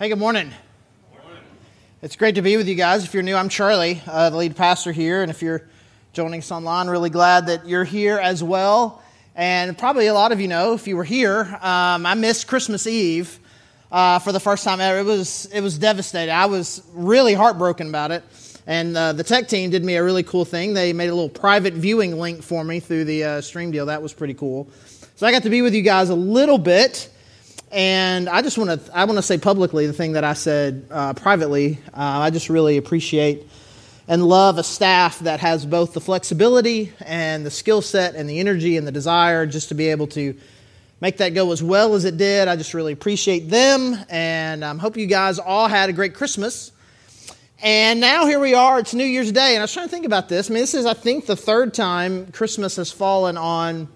Hey, good morning. It's great to be with you guys. If you're new, I'm Charlie, uh, the lead pastor here. And if you're joining us online, really glad that you're here as well. And probably a lot of you know, if you were here, um, I missed Christmas Eve uh, for the first time ever. It was, it was devastating. I was really heartbroken about it. And uh, the tech team did me a really cool thing. They made a little private viewing link for me through the uh, stream deal. That was pretty cool. So I got to be with you guys a little bit. And I just want to I want to say publicly the thing that I said uh, privately. Uh, I just really appreciate and love a staff that has both the flexibility and the skill set and the energy and the desire just to be able to make that go as well as it did. I just really appreciate them, and I um, hope you guys all had a great Christmas. And now here we are. It's New Year's Day, and I was trying to think about this. I mean, this is I think the third time Christmas has fallen on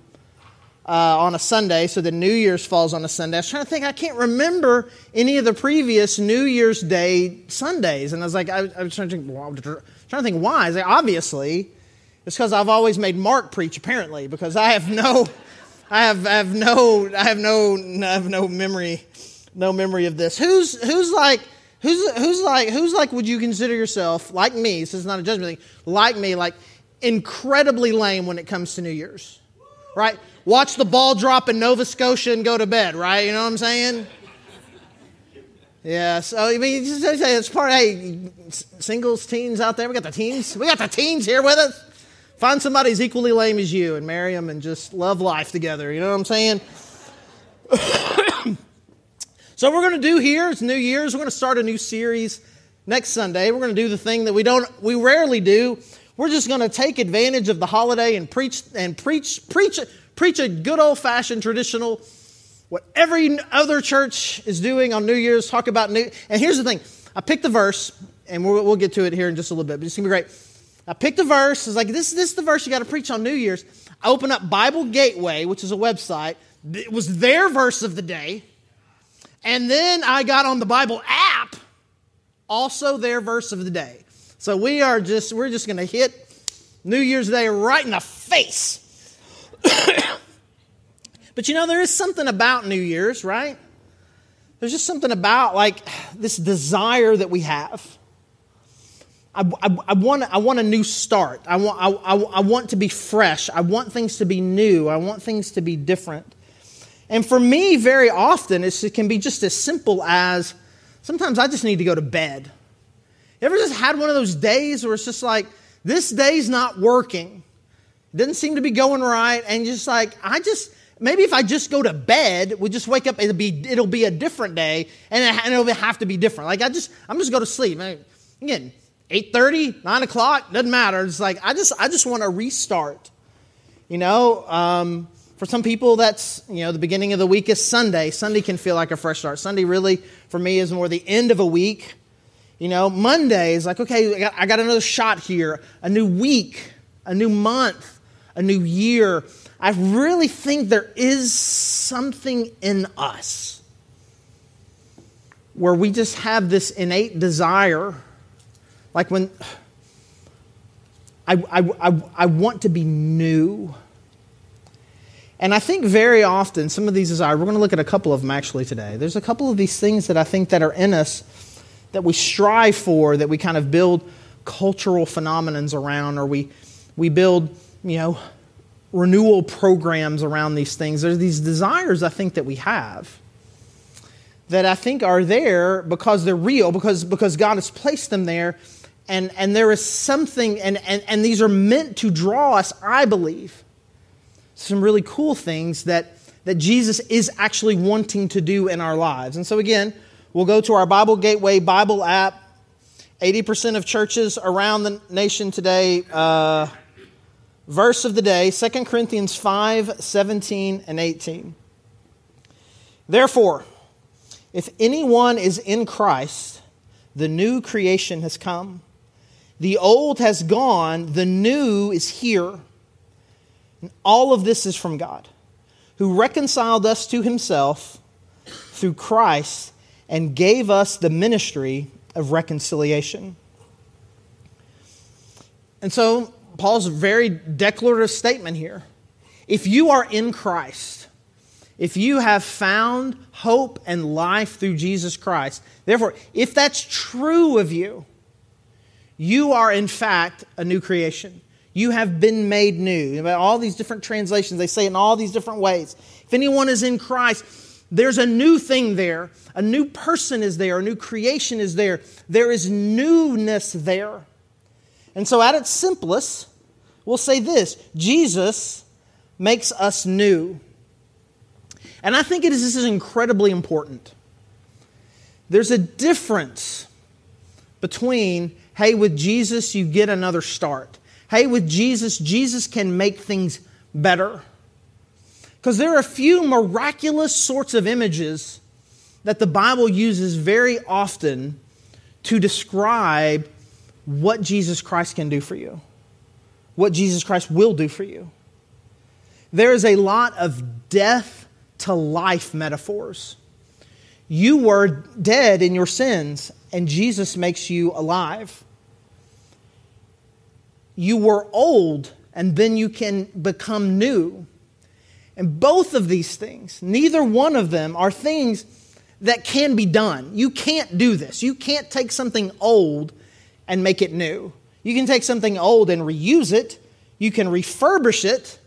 uh, on a Sunday, so the New Year's falls on a Sunday. I was trying to think, I can't remember any of the previous New Year's Day Sundays. And I was like, I, I was trying to, think, well, trying to think why. I was like, obviously, it's because I've always made Mark preach, apparently, because I have no. I have, I have no I have no I have no memory no memory of this. Who's who's like who's who's like who's like would you consider yourself like me? This is not a judgment thing. Like me, like incredibly lame when it comes to New Year's, right? Watch the ball drop in Nova Scotia and go to bed, right? You know what I'm saying? Yeah, so I mean, it's part hey, singles, teens out there. We got the teens. We got the teens here with us. Find somebody who's equally lame as you and marry them and just love life together. You know what I'm saying? so, we're going to do here is New Year's. We're going to start a new series next Sunday. We're going to do the thing that we don't, we rarely do. We're just going to take advantage of the holiday and preach and preach, preach, preach a good old fashioned traditional, what every other church is doing on New Year's, talk about new. And here's the thing I picked the verse, and we'll, we'll get to it here in just a little bit, but it's going to be great. I picked the verse. It's like, this, this is the verse you got to preach on New Year's. I open up Bible Gateway, which is a website. It was their verse of the day. And then I got on the Bible app, also their verse of the day. So we are just, we're just going to hit New Year's Day right in the face. but you know, there is something about New Year's, right? There's just something about like this desire that we have. I, I, I, want, I want a new start. I want, I, I, I want to be fresh. I want things to be new. I want things to be different. And for me, very often, it can be just as simple as sometimes I just need to go to bed. You ever just had one of those days where it's just like, this day's not working? Didn't seem to be going right. And just like, I just, maybe if I just go to bed, we just wake up, it'll be, it'll be a different day and, it, it'll have to be different. Like I just, I'm just go to sleep. Again, 8.30, 9 o'clock, doesn't matter. It's like, I just, I just want to restart. You know, um, for some people, that's, you know, the beginning of the week is Sunday. Sunday can feel like a fresh start. Sunday really, for me, is more the end of a week. You know, Monday is like, okay, I got, I got another shot here, a new week, a new month a new year, I really think there is something in us where we just have this innate desire. Like when I, I, I, I want to be new. And I think very often some of these desires, we're going to look at a couple of them actually today. There's a couple of these things that I think that are in us that we strive for, that we kind of build cultural phenomenons around, or we, we build you know, renewal programs around these things. There's these desires I think that we have that I think are there because they're real, because, because God has placed them there. And, and there is something, and, and, and these are meant to draw us, I believe, some really cool things that, that Jesus is actually wanting to do in our lives. And so, again, we'll go to our Bible Gateway Bible app. 80% of churches around the nation today uh, verse of the day 2 Corinthians 5 17 and 18. Therefore, if anyone is in Christ, the new creation has come. The old has gone, the new is here. And all of this is from God, who reconciled us to himself through Christ and gave us the ministry of reconciliation. And so Paul's very declarative statement here. If you are in Christ, if you have found hope and life through Jesus Christ, therefore, if that's true of you, you are in fact a new creation. You have been made new. All these different translations, they say in all these different ways. If anyone is in Christ, there's a new thing there. A new person is there. A new creation is there. There is newness there. And so, at its simplest, we'll say this Jesus makes us new. And I think it is, this is incredibly important. There's a difference between, hey, with Jesus, you get another start. Hey, with Jesus, Jesus can make things better. Because there are a few miraculous sorts of images that the Bible uses very often to describe what Jesus Christ can do for you, what Jesus Christ will do for you. There is a lot of death to life metaphors. You were dead in your sins, and Jesus makes you alive. You were old, and then you can become new. And both of these things, neither one of them are things that can be done. You can't do this. You can't take something old and make it new. You can take something old and reuse it, you can refurbish it,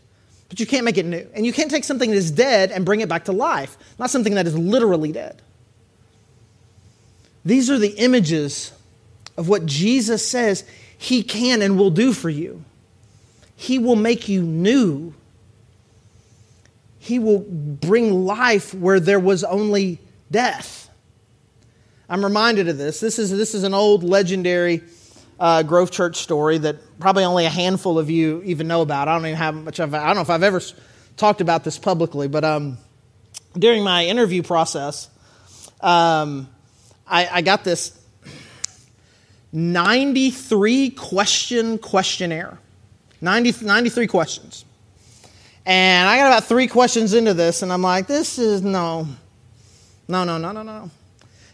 but you can't make it new. And you can't take something that is dead and bring it back to life, not something that is literally dead. These are the images of what Jesus says he can and will do for you. He will make you new. He will bring life where there was only death. I'm reminded of this. This is, this is an old legendary uh, Grove Church story that probably only a handful of you even know about. I don't even have much of. I don't know if I've ever talked about this publicly, but um, during my interview process, um, I, I got this 93 question questionnaire. 90, 93 questions. And I got about three questions into this, and I'm like, this is no, no, no, no, no, no.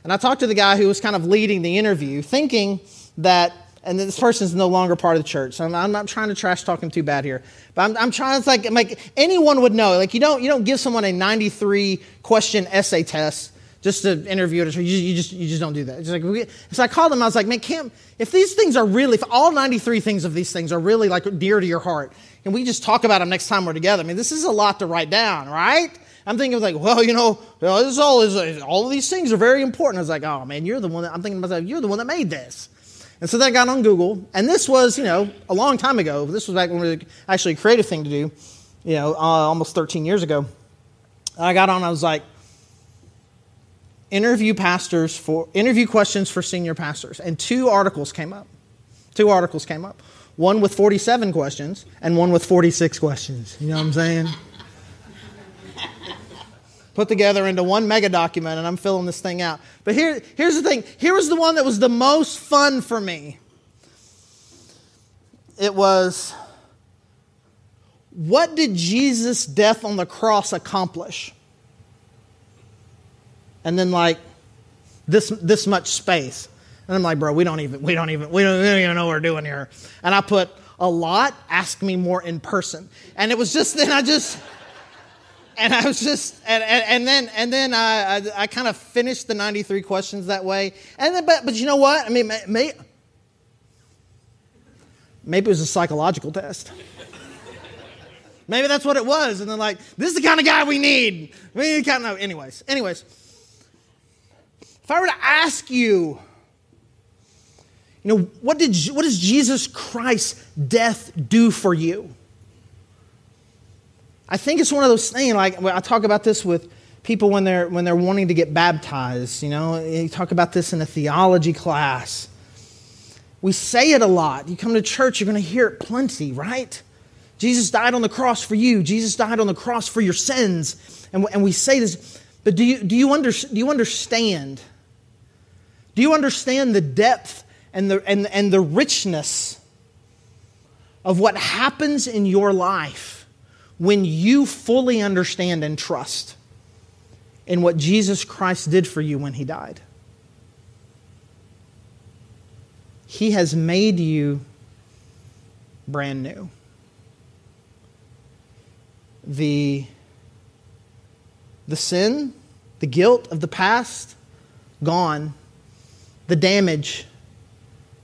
And I talked to the guy who was kind of leading the interview, thinking that and this person is no longer part of the church. So I'm, I'm, not trying to trash talk him too bad here, but I'm, I'm trying to like, like anyone would know. Like you don't you don't give someone a 93 question essay test just to interview it. You, you just you just don't do that. It's like we, so I called him. I was like, man, Cam, if these things are really, if all 93 things of these things are really like dear to your heart, can we just talk about them next time we're together? I mean, this is a lot to write down, right? I'm thinking like, well, you know, this all is all of these things are very important. I was like, oh man, you're the one that I'm thinking to myself, you're the one that made this. And so that got on Google, and this was, you know, a long time ago. This was back when we were actually a creative thing to do, you know, uh, almost 13 years ago. I got on, I was like, interview pastors for, interview questions for senior pastors. And two articles came up. Two articles came up. One with 47 questions, and one with 46 questions. You know what I'm saying? Put together into one mega document, and I'm filling this thing out. But here, here's the thing here was the one that was the most fun for me. It was what did Jesus' death on the cross accomplish? And then, like, this, this much space. And I'm like, bro, we don't even, we don't even, we don't, we don't even know what we're doing here. And I put a lot, ask me more in person. And it was just, then I just, and I was just, and, and, and then, and then I, I, I, kind of finished the 93 questions that way. And then, but, but you know what? I mean, may, may, maybe it was a psychological test. maybe that's what it was. And they're like, this is the kind of guy we need. We kind of, anyways, anyways. If I were to ask you, you know, what did, what does Jesus Christ's death do for you? I think it's one of those things, like I talk about this with people when they're, when they're wanting to get baptized. You know, you talk about this in a theology class. We say it a lot. You come to church, you're going to hear it plenty, right? Jesus died on the cross for you. Jesus died on the cross for your sins. And, and we say this, but do you, do, you under, do you understand? Do you understand the depth and the, and, and the richness of what happens in your life when you fully understand and trust in what Jesus Christ did for you when he died. He has made you brand new. The The sin, the guilt of the past, gone. The damage,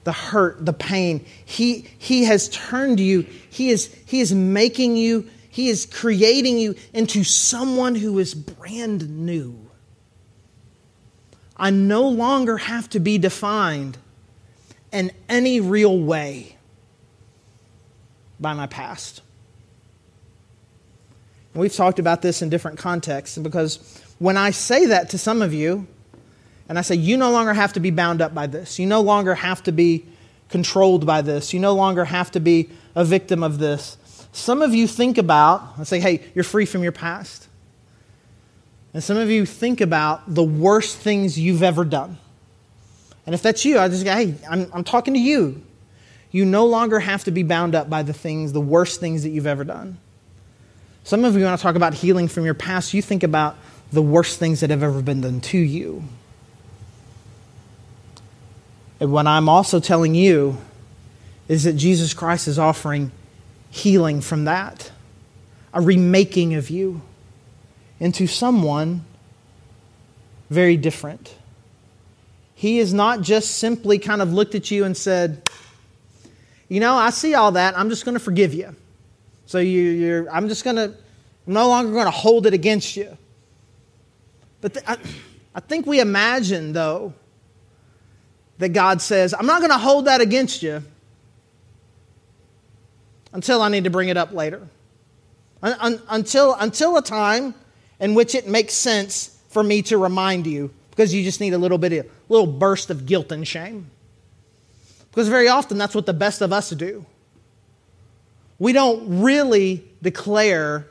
the hurt, the pain. He, he has turned you, he is, he is making you, He is creating you into someone who is brand new. I no longer have to be defined in any real way by my past. We've talked about this in different contexts because when I say that to some of you, and I say, you no longer have to be bound up by this, you no longer have to be controlled by this, you no longer have to be a victim of this. Some of you think about, I say, hey, you're free from your past. And some of you think about the worst things you've ever done. And if that's you, I just go, hey, I'm, I'm talking to you. You no longer have to be bound up by the things, the worst things that you've ever done. Some of you want to talk about healing from your past, you think about the worst things that have ever been done to you. And what I'm also telling you is that Jesus Christ is offering healing from that, a remaking of you into someone very different. He has not just simply kind of looked at you and said, You know, I see all that. I'm just going to forgive you. So you, are I'm just going to, I'm no longer going to hold it against you. But I, I think we imagine, though, that God says, I'm not going to hold that against you until I need to bring it up later. Un- un- until, until a time in which it makes sense for me to remind you because you just need a little bit of little burst of guilt and shame. Because very often that's what the best of us do. We don't really declare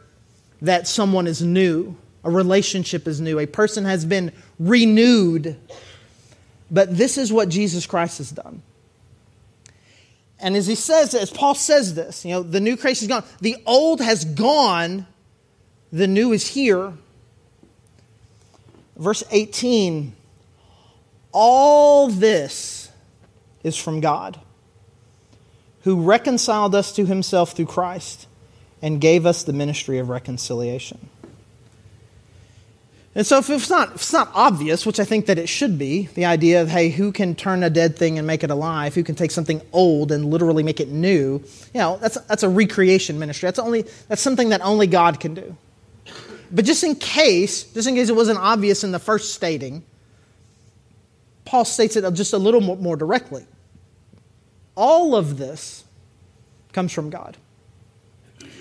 that someone is new, a relationship is new, a person has been renewed. But this is what Jesus Christ has done. And as he says, as Paul says this, you know, the new creation is gone. The old has gone the new is here. Verse 18 All this is from God, who reconciled us to himself through Christ and gave us the ministry of reconciliation. And so, if it's not, if it's not obvious, which I think that it should be, the idea of, hey, who can turn a dead thing and make it alive? Who can take something old and literally make it new? You know, that's, that's a recreation ministry. That's, only, that's something that only God can do. But just in case, just in case it wasn't obvious in the first stating, Paul states it just a little more directly. All of this comes from God.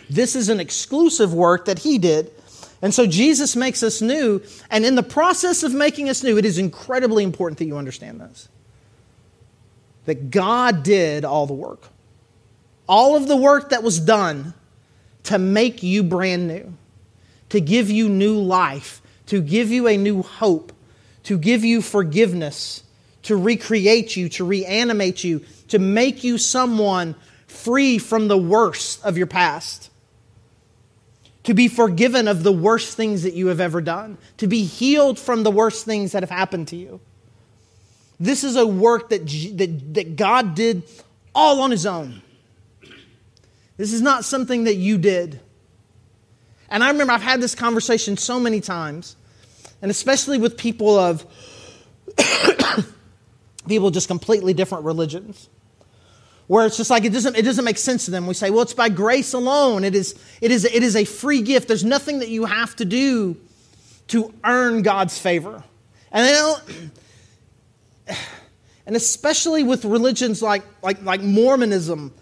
This is an exclusive work that he did. And so Jesus makes us new. And in the process of making us new, it is incredibly important that you understand this that God did all the work. All of the work that was done to make you brand new to give you new life, to give you a new hope, to give you forgiveness, to recreate you, to reanimate you, to make you someone free from the worst of your past, to be forgiven of the worst things that you have ever done, to be healed from the worst things that have happened to you. This is a work that, that, that God did all on His own. This is not something that you did. And I remember I've had this conversation so many times, and especially with people of people just completely different religions. Where it's just like it doesn't, it doesn't make sense to them. We say, well, it's by grace alone. It is, it, is, it is a free gift. There's nothing that you have to do to earn God's favor. And and especially with religions like, like, like Mormonism,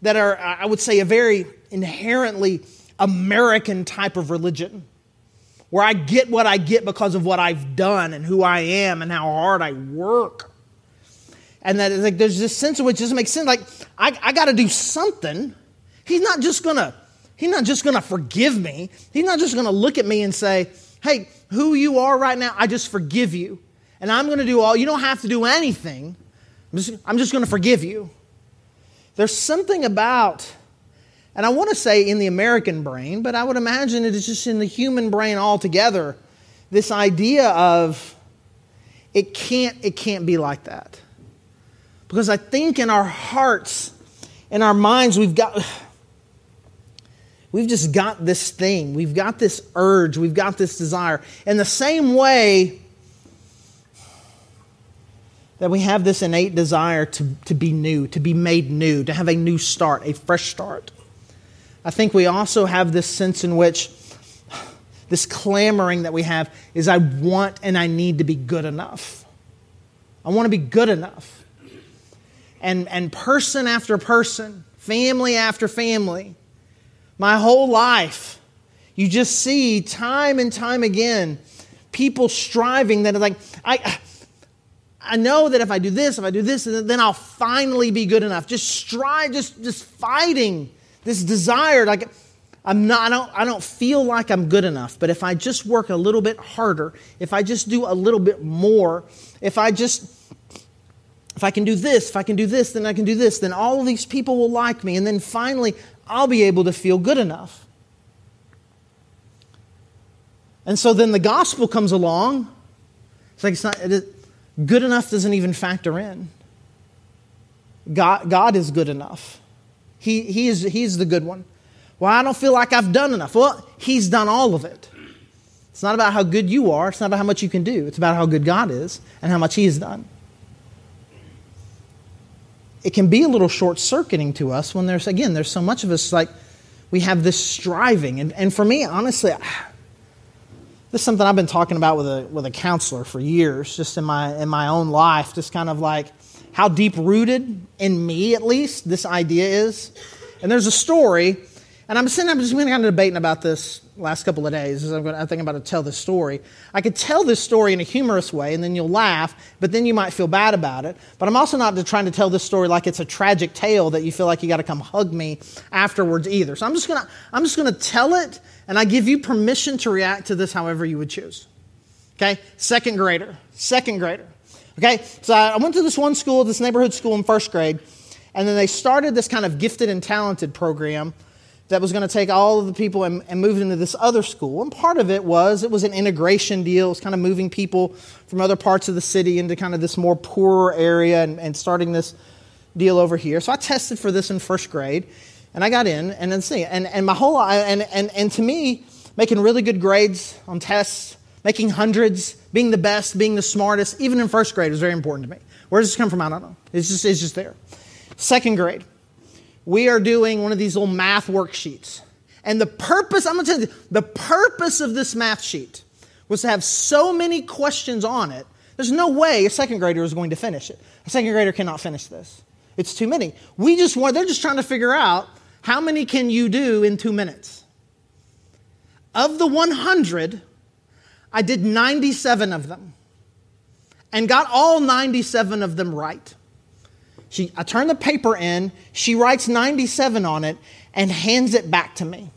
that are, I would say, a very inherently American type of religion where I get what I get because of what I've done and who I am and how hard I work. And that like there's this sense of which doesn't make sense. Like I, I got to do something. He's not just gonna he's not just gonna forgive me. He's not just gonna look at me and say, "Hey, who you are right now, I just forgive you, and I'm gonna do all. You don't have to do anything. I'm just, I'm just gonna forgive you." There's something about and I want to say in the American brain, but I would imagine it is just in the human brain altogether. This idea of it can't, it can't be like that. Because I think in our hearts, in our minds, we've got, We've just got this thing. We've got this urge. We've got this desire. In the same way that we have this innate desire to, to be new, to be made new, to have a new start, a fresh start. I think we also have this sense in which this clamoring that we have is I want and I need to be good enough. I want to be good enough. And, and person after person, family after family, my whole life, you just see time and time again people striving that are like, I, I know that if I do this, if I do this, then I'll finally be good enough. Just strive, just, just fighting this desire. Like, I'm not, I don't, I don't feel like I'm good enough, but if I just work a little bit harder, if I just do a little bit more, if I just, if I can do this, if I can do this, then I can do this, then all of these people will like me, and then finally I'll be able to feel good enough. And so then the gospel comes along. It's like it's not, it, good enough doesn't even factor in. God, God is good enough. He, he is, he's the good one. Well, I don't feel like I've done enough. Well, He's done all of it. It's not about how good you are, it's not about how much you can do. It's about how good God is and how much He has done it can be a little short circuiting to us when there's, again, there's so much of us like we have this striving. And, and for me, honestly, this is something I've been talking about with a, with a counselor for years, just in my, in my own life, just kind of like how deep rooted in me, at least, this idea is. And there's a story, and I'm sitting, I'm just kind of debating about this last couple of days I'm, going, I think I'm about to tell this story. I could tell this story in a humorous way, and then you'll laugh, but then you might feel bad about it. But I'm also not trying to tell this story like it's a tragic tale that you feel like you got to come hug me afterwards either. So I'm just gonna I'm just gonna tell it, and I give you permission to react to this however you would choose. Okay, second grader, second grader. Okay, so I went to this one school, this neighborhood school in first grade, and then they started this kind of gifted and talented program that was going to take all of the people and, and move into this other school. And part of it was it was an integration deal. It was kind of moving people from other parts of the city into kind of this more poorer area and, and starting this deal over here. So I tested for this in first grade, and I got in, and then see, and, and my whole and, and and to me, making really good grades on tests, making hundreds, being the best, being the smartest, even in first grade was very important to me. Where does this come from? I don't know. It's just it's just there. Second grade we are doing one of these little math worksheets. And the purpose, I'm going to tell you, the purpose of this math sheet was to have so many questions on it. There's no way a second grader is going to finish it. A second grader cannot finish this. It's too many. We just want, they're just trying to figure out how many can you do in two minutes. Of the 100, I did 97 of them and got all 97 of them right. She, I turn the paper in, she writes 97 on it and hands it back to me.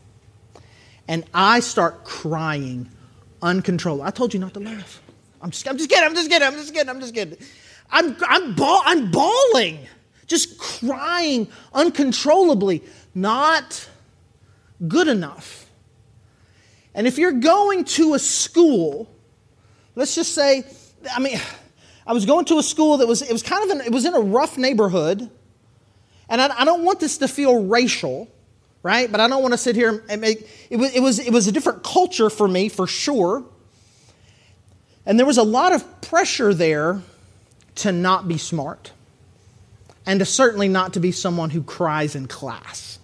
And I start crying uncontrollably. I told you not to laugh. I'm just, I'm just kidding, I'm just kidding, I'm just kidding, I'm just kidding. I'm, I'm, bawl, I'm bawling, just crying uncontrollably, not good enough. And if you're going to a school, let's just say, I mean, I was going to a school that was, it was kind of, an, it was in a rough neighborhood. And I, I don't want this to feel racial, right? But I don't want to sit here and make, it was, it was, it was a different culture for me, for sure. And there was a lot of pressure there to not be smart and to certainly not to be someone who cries in class.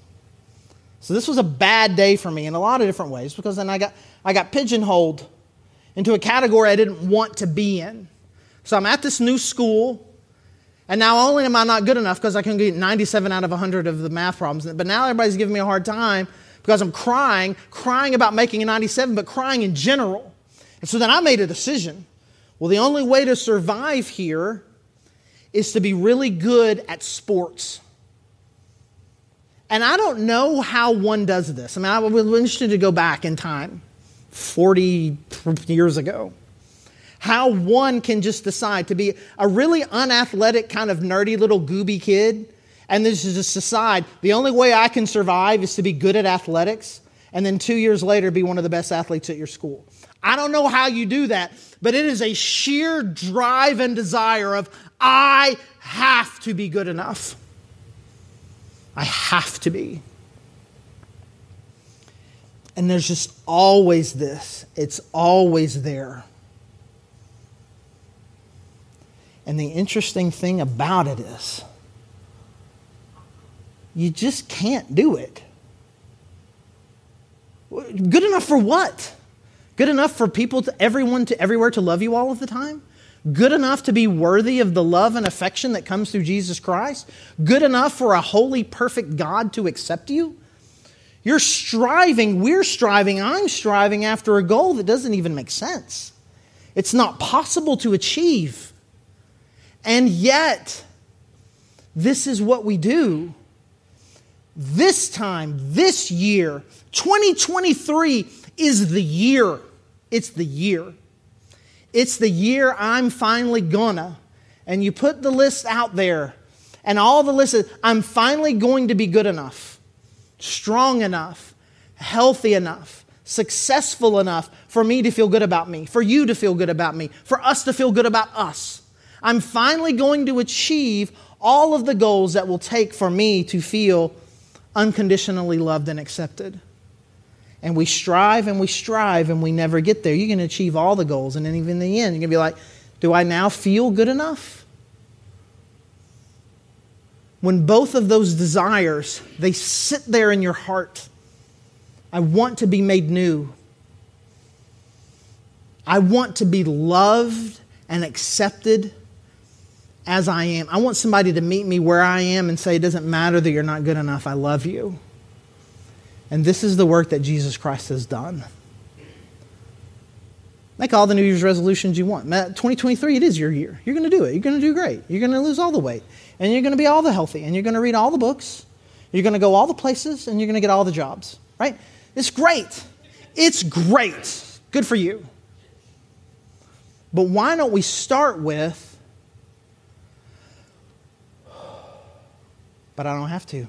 So this was a bad day for me in a lot of different ways because then I got, I got pigeonholed into a category I didn't want to be in. So I'm at this new school, and now only am I not good enough because I can get 97 out of 100 of the math problems, but now everybody's giving me a hard time because I'm crying, crying about making a 97, but crying in general. And so then I made a decision. Well, the only way to survive here is to be really good at sports. And I don't know how one does this. I mean, I was interested to go back in time, 40 years ago how one can just decide to be a really unathletic, kind of nerdy little gooby kid, and this is just decide the only way I can survive is to be good at athletics, and then two years later be one of the best athletes at your school. I don't know how you do that, but it is a sheer drive and desire of I have to be good enough. I have to be. And there's just always this, it's always there. And the interesting thing about it is, you just can't do it. Good enough for what? Good enough for people to everyone to everywhere to love you all of the time? Good enough to be worthy of the love and affection that comes through Jesus Christ? Good enough for a holy, perfect God to accept you? You're striving, we're striving, I'm striving after a goal that doesn't even make sense. It's not possible to achieve. And yet, this is what we do. This time, this year, 2023 is the year. It's the year. It's the year I'm finally gonna. And you put the list out there, and all the lists, I'm finally going to be good enough, strong enough, healthy enough, successful enough for me to feel good about me, for you to feel good about me, for us to feel good about us. I'm finally going to achieve all of the goals that will take for me to feel unconditionally loved and accepted and we strive and we strive and we never get there, going to achieve all the goals. And then even in the end, you're going to be like, do I now feel good enough? When both of those desires, they sit there in your heart. I want to be made new. I want to be loved and accepted as I am. I want somebody to meet me where I am and say, It doesn't matter that you're not good enough. I love you. And this is the work that Jesus Christ has done. Make all the New Year's resolutions you want. 2023, it is your year. You're going to do it. You're going to do great. You're going to lose all the weight. And you're going to be all the healthy. And you're going to read all the books. You're going to go all the places. And you're going to get all the jobs. Right? It's great. It's great. Good for you. But why don't we start with, but I don't have to.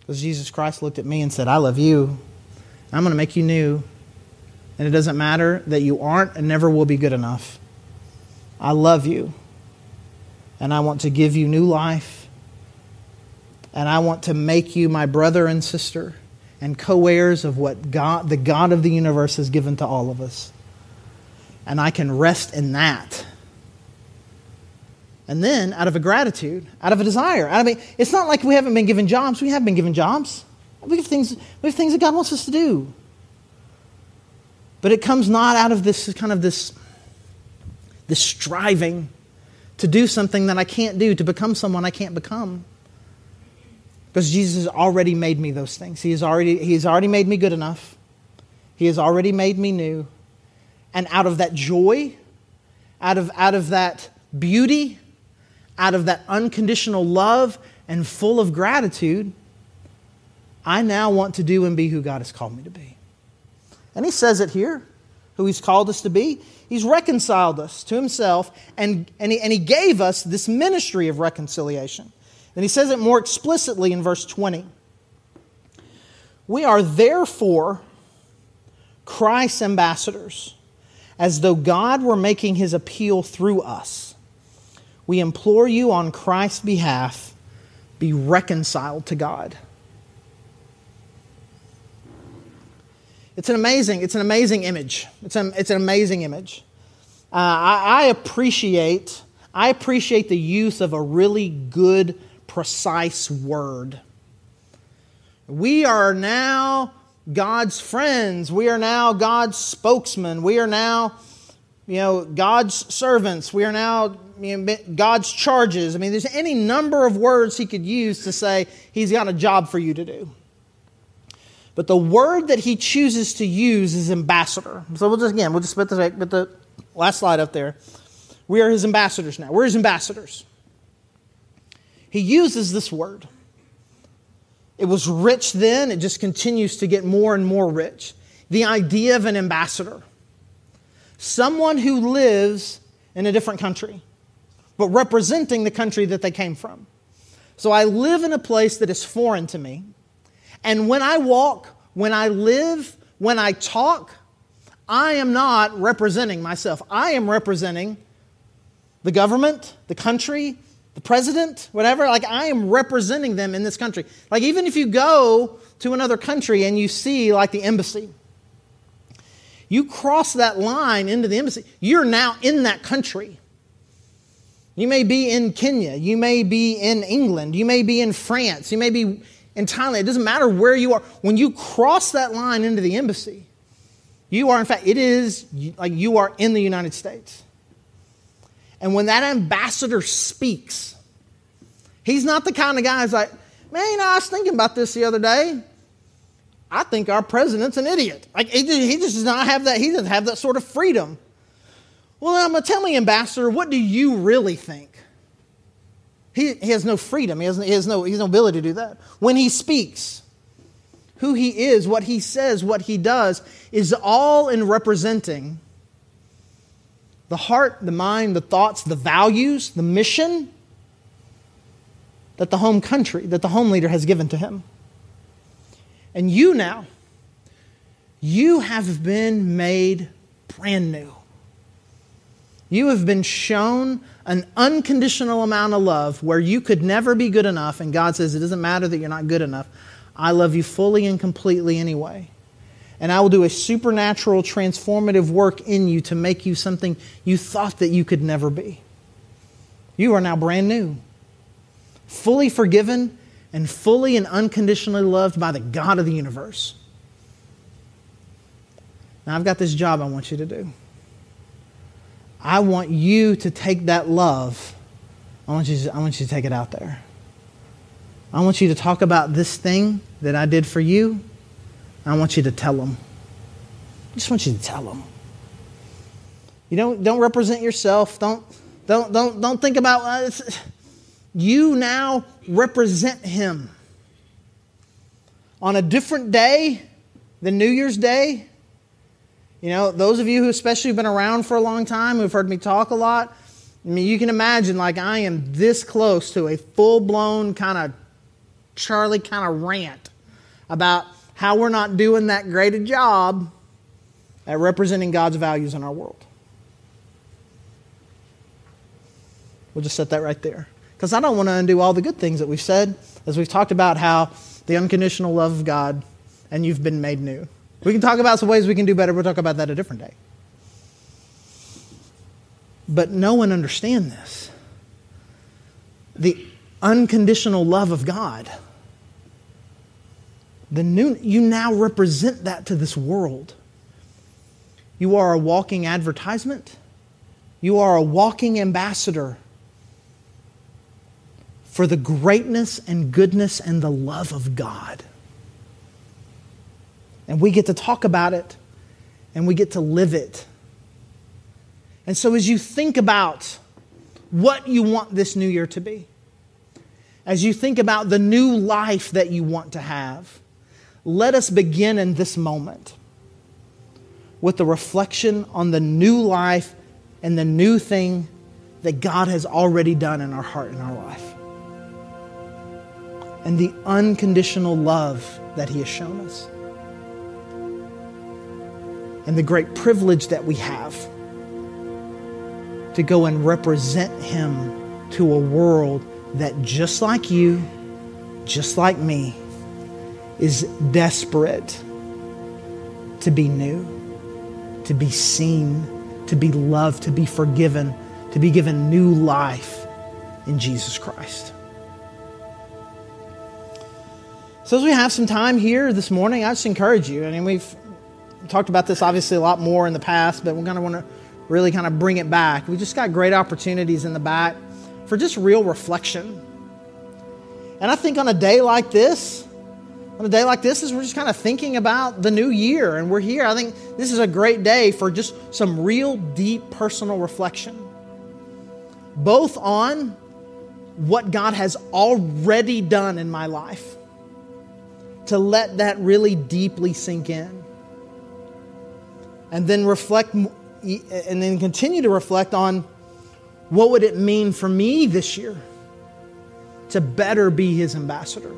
Because Jesus Christ looked at me and said, I love you. I'm going to make you new. And it doesn't matter that you aren't and never will be good enough. I love you. And I want to give you new life. And I want to make you my brother and sister and co heirs of what God, the God of the universe has given to all of us. And I can rest in that and then, out of a gratitude, out of a desire, of a, it's not like we haven't been given jobs. We have been given jobs. We have things, we have things that God wants us to do. But it comes not out of this kind of this, this striving to do something that I can't do, to become someone I can't become. Because Jesus has already made me those things. He has already, he has already made me good enough. He has already made me new. And out of that joy, out of, out of that beauty, out of that unconditional love and full of gratitude, I now want to do and be who God has called me to be. And he says it here, who he's called us to be. He's reconciled us to himself, and, and, he, and he gave us this ministry of reconciliation. And he says it more explicitly in verse 20. We are therefore Christ's ambassadors, as though God were making his appeal through us we implore you on Christ's behalf, be reconciled to God. It's an amazing, it's an amazing image. It's an, it's an amazing image. Uh, I, I appreciate, I appreciate the use of a really good, precise word. We are now God's friends. We are now God's spokesman. We are now, you know, God's servants. We are now you know, God's charges. I mean, there's any number of words he could use to say he's got a job for you to do. But the word that he chooses to use is ambassador. So we'll just, again, we'll just put the, put the last slide up there. We are his ambassadors now. We're his ambassadors. He uses this word. It was rich then, it just continues to get more and more rich. The idea of an ambassador someone who lives in a different country but representing the country that they came from. So I live in a place that is foreign to me. And when I walk, when I live, when I talk, I am not representing myself. I am representing the government, the country, the president, whatever. Like, I am representing them in this country. Like, even if you go to another country and you see, like, the embassy, you cross that line into the embassy, you're now in that country. You may be in Kenya, you may be in England, you may be in France, you may be in Thailand. It doesn't matter where you are. When you cross that line into the embassy, you are, in fact, it is like you are in the United States. And when that ambassador speaks, he's not the kind of guy who's like, man, you know, I was thinking about this the other day. I think our president's an idiot. Like he, just does not have that. He doesn't have that sort of freedom. Well, I'm gonna tell me, ambassador, what do you really think? He, he has no freedom. He has, he has no he has no ability to do that. When he speaks, who he is, what he says, what he does, is all in representing the heart, the mind, the thoughts, the values, the mission that the home country, that the home leader has given to him. And you now, you have been made brand new. You have been shown an unconditional amount of love where you could never be good enough, and God says, It doesn't matter that you're not good enough. I love you fully and completely anyway. And I will do a supernatural, transformative work in you to make you something you thought that you could never be. You are now brand new, fully forgiven and fully and unconditionally loved by the God of the universe. Now, I've got this job I want you to do. I want you to take that love, I want you to, I want you to take it out there. I want you to talk about this thing that I did for you. I want you to tell them. I just want you to tell them. You don't, don't represent yourself. Don't, don't, don't, don't think about uh, you now represent him. On a different day than New Year's Day, you know, those of you who especially have been around for a long time, who've heard me talk a lot, I mean, you can imagine like I am this close to a full blown kind of Charlie kind of rant about how we're not doing that great a job at representing God's values in our world. We'll just set that right there. Because I don't want to undo all the good things that we've said as we've talked about how the unconditional love of God and you've been made new. We can talk about some ways we can do better. We'll talk about that a different day. But no one understands this. The unconditional love of God. The new, you now represent that to this world. You are a walking advertisement. You are a walking ambassador for the greatness and goodness and the love of God. And we get to talk about it and we get to live it. And so, as you think about what you want this new year to be, as you think about the new life that you want to have, let us begin in this moment with the reflection on the new life and the new thing that God has already done in our heart and our life and the unconditional love that He has shown us. And the great privilege that we have to go and represent Him to a world that, just like you, just like me, is desperate to be new, to be seen, to be loved, to be forgiven, to be given new life in Jesus Christ. So, as we have some time here this morning, I just encourage you. I mean, we've talked about this obviously a lot more in the past, but we're going to want to really kind of bring it back. We just got great opportunities in the back for just real reflection. And I think on a day like this, on a day like this, as we're just kind of thinking about the new year and we're here, I think this is a great day for just some real deep personal reflection, both on what God has already done in my life to let that really deeply sink in. And then reflect, and then continue to reflect on what would it mean for me this year to better be his ambassador.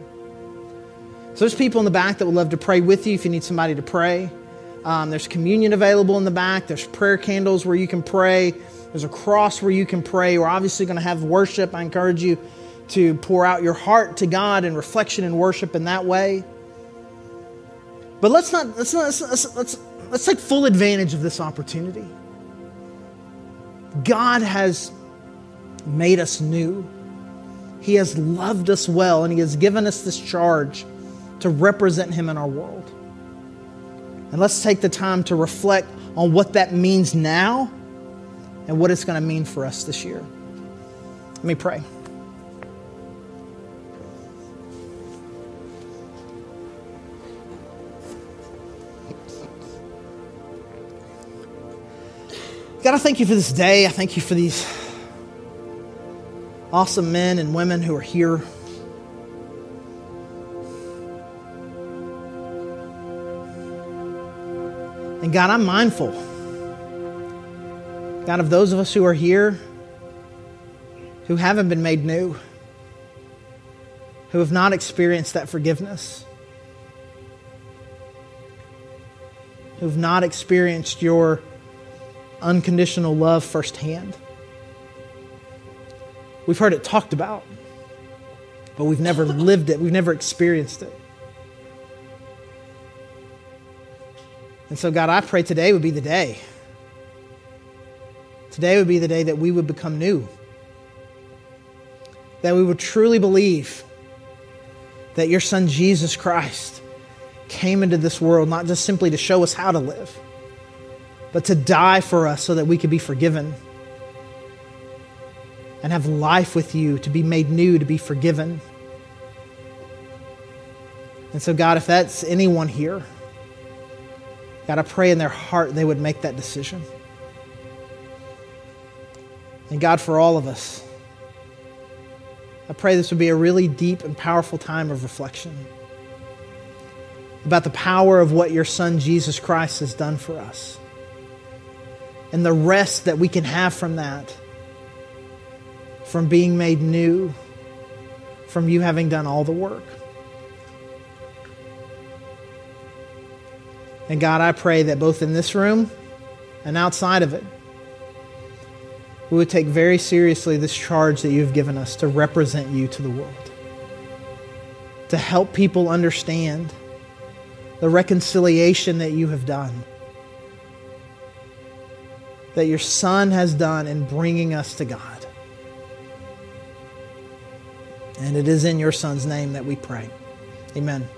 So there's people in the back that would love to pray with you if you need somebody to pray. Um, there's communion available in the back. There's prayer candles where you can pray. There's a cross where you can pray. We're obviously going to have worship. I encourage you to pour out your heart to God in reflection and worship in that way. But let's not let's not, let's, let's, let's, let's take full advantage of this opportunity. God has made us new. He has loved us well, and He has given us this charge to represent Him in our world. And let's take the time to reflect on what that means now and what it's going to mean for us this year. Let me pray. God, I thank you for this day. I thank you for these awesome men and women who are here. And God, I'm mindful, God, of those of us who are here who haven't been made new, who have not experienced that forgiveness, who have not experienced your unconditional love firsthand. We've heard it talked about, but we've never lived it, we've never experienced it. And so, God, I pray today would be the day. Today would be the day that we would become new. That we would truly believe that your Son, Jesus Christ, came into this world not just simply to show us how to live but to die for us so that we could be forgiven and have life with you, to be made new, to be forgiven. And so, God, if that's anyone here, God, I pray in their heart they would make that decision. And God, for all of us, I pray this would be a really deep and powerful time of reflection about the power of what your Son Jesus Christ has done for us and the rest that we can have from that, from being made new, from you having done all the work. And God, I pray that both in this room and outside of it, we would take very seriously this charge that you've given us to represent you to the world, to help people understand the reconciliation that you have done that your Son has done in bringing us to God. And it is in your Son's name that we pray. Amen.